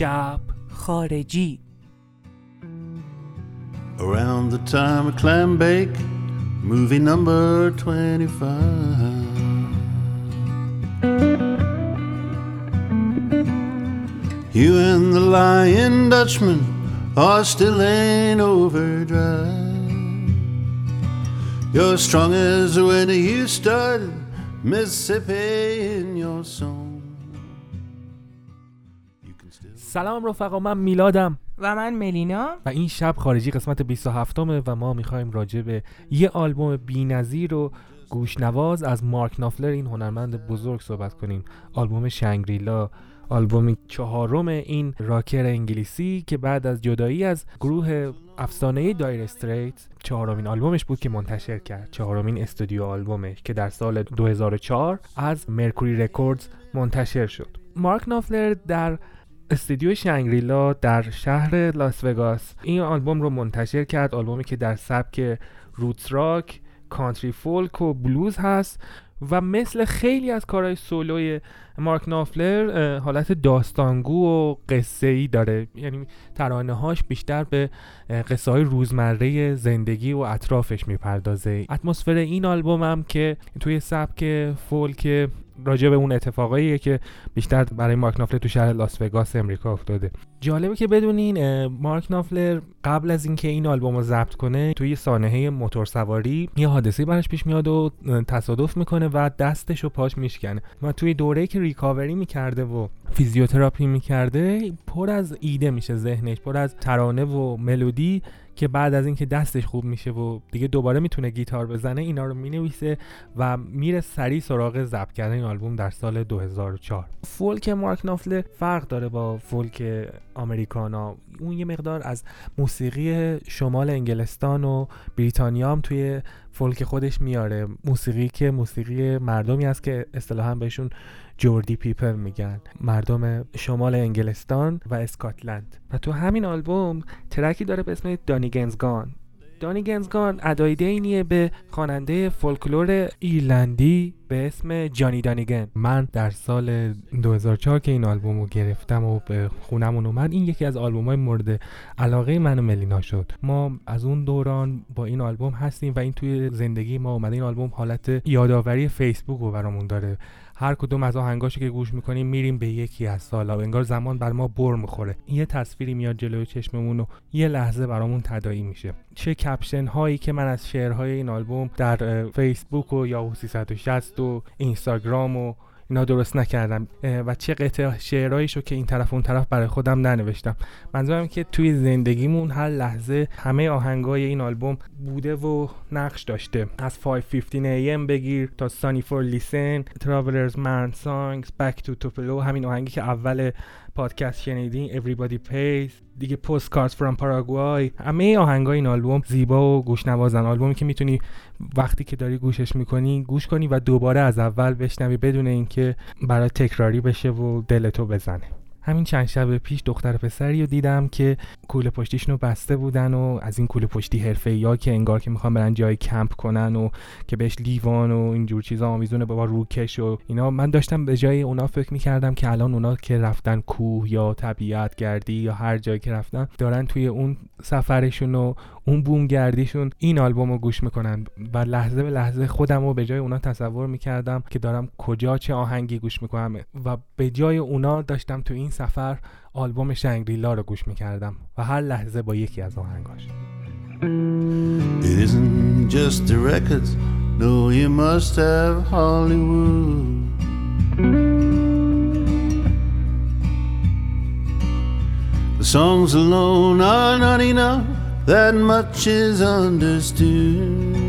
شب خارجی Around the time of clam bake, movie number 25. You and the Lion Dutchman are still in overdrive. You're strong as when you started Mississippi in your song. سلام رفقا من میلادم. و من ملینا. و این شب خارجی قسمت 27 اُمه و ما می‌خوایم راجع به یه آلبوم بی‌نظیر و گوشنواز از مارک نافلر این هنرمند بزرگ صحبت کنیم. آلبوم شنگریلا آلبوم چهارم این rocker انگلیسی که بعد از جدایی از گروه افسانه‌ای Dire Straits چهارمین آلبومش بود که منتشر کرد. چهارمین studio album ش که در سال 2004 از Mercury Records منتشر شد. مارک نافلر در استودیو شنگریلا در شهر لاس وگاس. این آلبوم رو منتشر کرد آلبومی که در سبک روتس راک کانتری فولک و بلوز هست و مثل خیلی از کارهای سولوی مارک نافلر حالت داستانگو و قصه ای داره. یعنی ترانه هاش بیشتر به قصه های روزمره زندگی و اطرافش می‌پردازه. اتمسفر این آلبوم هم که توی سبک فولک راجع به اون اتفاقاییه که بیشتر برای مارک نافلر تو شهر لاس وگاس امریکا افتاده. جالبه که بدونین مارک نافلر قبل از اینکه این آلبوم رو ضبط کنه توی سانحه موتور سواری یه حادثه براش پیش میاد و تصادف می‌کنه و دستش و پاش میشکنه. و توی دوره که ریکاوری می‌کرده و فیزیوتراپی می‌کرده پر از ایده میشه ذهنش پر از ترانه و ملودی که بعد از اینکه دستش خوب میشه و دیگه دوباره می‌تونه گیتار بزنه اینا رو می‌نویسه و میره سریع سراغ ضبط کردن این آلبوم در سال 2004 فولک مارک نافلر فرق داره با folk Americana. اون یه مقدار از موسیقی شمال انگلستان و بریتانیا هم توی فولک خودش میاره. موسیقی که موسیقی مردمی است که اصطلاحا بهشون Geordie people میگن. مردم شمال انگلستان و اسکاتلند. و تو همین آلبوم track ی داره به اسم Donegan's Gone. دانی گنزگان ادای دینیه به خواننده فولکلور ایرلندی به اسم جانی دانیگن. من در سال 2004 که این آلبوم رو گرفتم و به خونمون اومد این یکی از آلبوم های مورد علاقه من و ملینا شد. ما از اون دوران با این آلبوم هستیم و این توی زندگی ما اومده. این آلبوم حالت یادآوری فیسبوک رو برامون داره. هر کدوم از آهنگاشو که گوش می‌کنیم میریم به یکی از سالا. و انگار زمان بر ما بر می‌خوره. یه تصویری میاد جلوی چشممون و یه لحظه برامون تداعی میشه. چه کپشن هایی که من از شعرهای این آلبوم در فیسبوک و یاهو 360 و اینستاگرام و اینا درست نکردم و چه قطع شعرهایشو که این طرف اون طرف برای خودم ننوشتم. منظورم که توی زندگیمون هر لحظه همه آهنگای این آلبوم بوده و نقش داشته. از 5:15 AM بگیر تا Sunny for Listen Travelers Man Songs Back to Tupelo همین آهنگی که اول پادکست شنیدین Everybody Pays دیگه Postcards from Paraguay. همه آهنگای این آلبوم زیبا و گوشنوازن آلبومی که می‌تونی وقتی که داری گوشش می‌کنی گوش کنی و دوباره از اول بشنوی بدون اینکه برای تکراری بشه و دلتو بزنه. همین چند شب پیش دختر پسری رو دیدم که کوله پشتیشون رو بسته بودن و از این کوله پشتی حرفه یا که انگار که می‌خوان برن جای کمپ کنن و که بهش لیوان و اینجور چیزا آمیزونه با روکش و اینا. من داشتم به جای اونا فکر می‌کردم که الان اونا که رفتن کوه یا طبیعت گردی یا هر جایی که رفتن دارن توی اون سفرشون و اون گردیشون این آلبوم رو گوش می‌کنن. و لحظه به لحظه خودم رو به جای اونا تصور می‌کردم که دارم کجا چه آهنگی گوش می‌کنم. و به جای اونا داشتم تو این سفر آلبوم شنگریلا رو گوش می‌کردم. و هر لحظه با یکی از آهنگاش. It just the records, no, you must have Hollywood. The songs alone are not enough, that much is understood.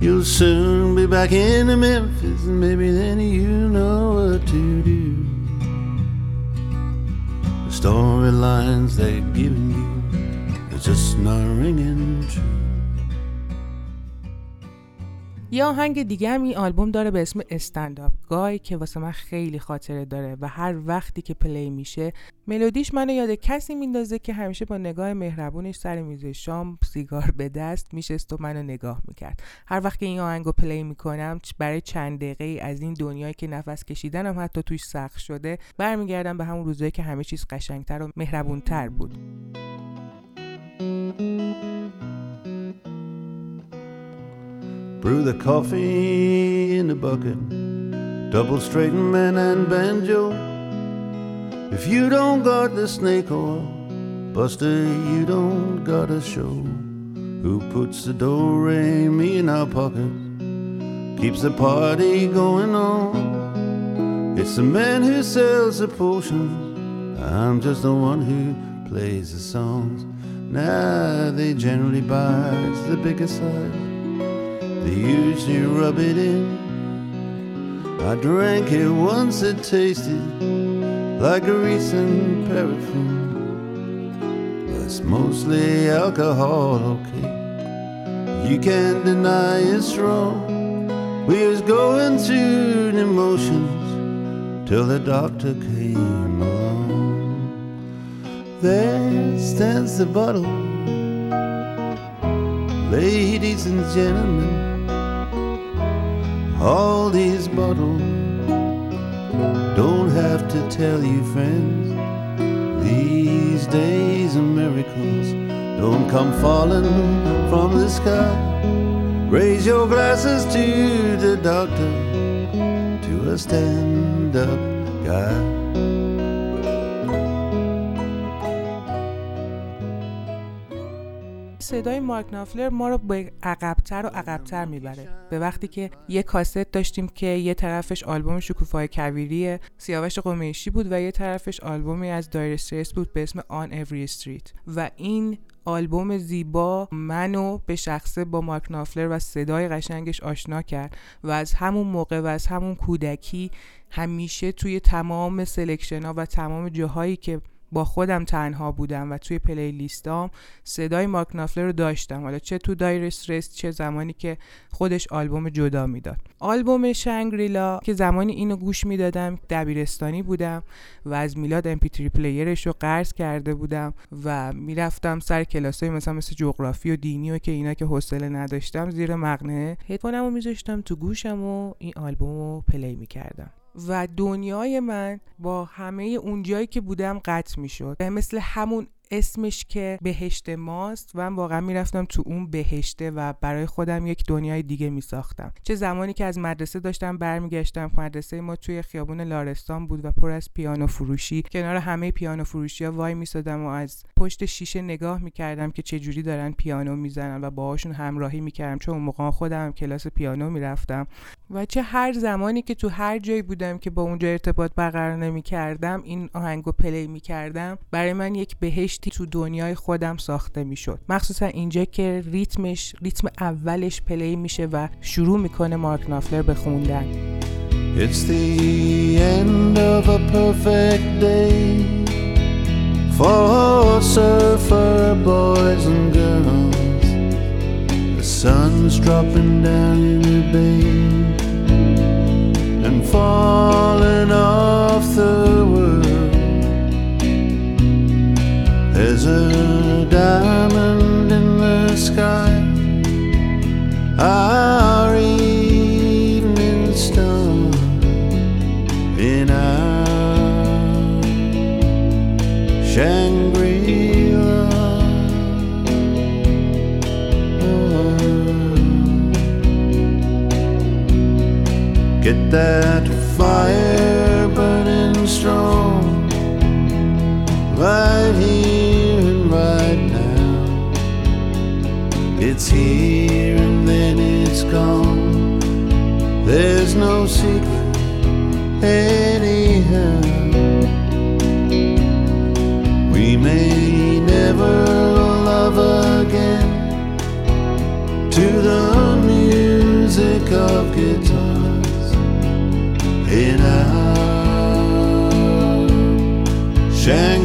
You'll soon be back in Memphis, and maybe then you know what to do. The storylines they've given you are just not ringing true. یه آهنگ دیگه هم این آلبوم داره به اسم استنداپ گای که واسه من خیلی خاطره داره و هر وقتی که پلی میشه ملودیش منو یاد کسی میندازه که همیشه با نگاه مهربونش سر میز شام سیگار به دست میشست و منو نگاه می‌کرد. هر وقت که این آهنگو پلی می‌کنم برای چند دقیقه از این دنیایی که نفس کشیدنم حتی توش سخت شده برمیگردم به همون روزایی که همه چیز قشنگتر و مهربونتر بود. Brew the coffee in the bucket, double straighten man and banjo. If you don't got the snake oil, Buster, you don't got a show. Who puts the do re mi in our pocket, keeps the party going on. It's the man who sells the potions. I'm just the one who plays the songs. Now they generally buy the bigger size. They usually rub it in. I drank it once, it tasted like a recent paraffin. But it's mostly alcohol, okay. You can't deny it's wrong. We was going through the motions till the doctor came along. There stands the bottle, ladies and gentlemen all these bottles don't have to tell you, friends. These days of miracles don't come falling from the sky. Raise your glasses to the doctor, to a stand up guy. صدای مارک نافلر ما رو به عقبتر و عقبتر می‌بره. به وقتی که یه کاست داشتیم که یه طرفش آلبوم شکوفای کویری سیاوش قمیشی بود و یه طرفش آلبومی از Dire Straits بود به اسم On Every Street و این آلبوم زیبا منو به شخصه با مارک نافلر و صدای قشنگش آشنا کرد و از همون موقع و از همون کودکی همیشه توی تمام selection ها و تمام جاهایی که با خودم تنها بودم و توی playlist ام صدای مارک نافلر رو داشتم. حالا چه تو Dire Straits چه زمانی که خودش آلبوم جدا می‌داد. آلبوم شنگریلا که زمانی اینو گوش می‌دادم دبیرستانی بودم و از میلاد MP3 player ش رو قرض کرده بودم و می‌رفتم سر کلاسای مثلا مثل جغرافی و دینی و که اینا که حوصله نداشتم زیر مقنعه هدفونم رو میذاشتم تو گوشم و این آلبوم رو play می‌کردم. و دنیای من با همه اونجایی که بودم قطع می‌شد. مثل همون اسمش که بهشت ماست و من واقعا می‌رفتم تو اون بهشته و برای خودم یک دنیای دیگه میساختم. چه زمانی که از مدرسه داشتم برمیگشتم مدرسه ما توی خیابون لارستان بود و پر از پیانو فروشی. کنار همه پیانو فروشی ها وای میسادم و از پشت شیشه نگاه می‌کردم که چه جوری دارن پیانو می‌زنن و باهاشون همراهی می‌کردم. چون اون موقع خودم کلاس پیانو می‌رفتم. و چه هر زمانی که تو هر جایی بودم که با اونجا ارتباط برقرار نمی‌کردم این آهنگو play می‌کردم. برای من یک بهشتی تو دنیای خودم ساخته می‌شد. مخصوصا اینجا که ریتمش ریتم اولش play میشه و شروع می‌کنه مارک نافلر به خوندن. It's the end of a perfect day for surfer boys and girls. The sun's dropping down in the bay. Shangri-La. Get that fire burning strong right here and right now. It's here and then it's gone. There's no secret anyhow. the music of guitars in I shang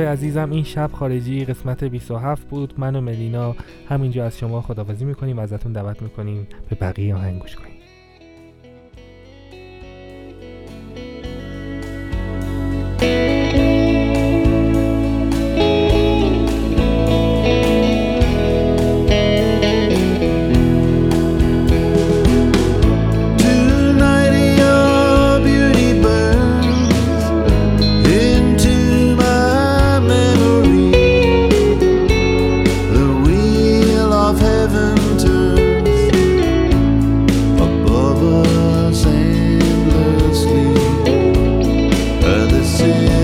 عزیزم این شب خارجی قسمت 27 بود. من و ملینا همینجا از شما خداحافظی می‌کنیم و ازتون دعوت می‌کنیم. به بقیه آهنگ کنیم. see.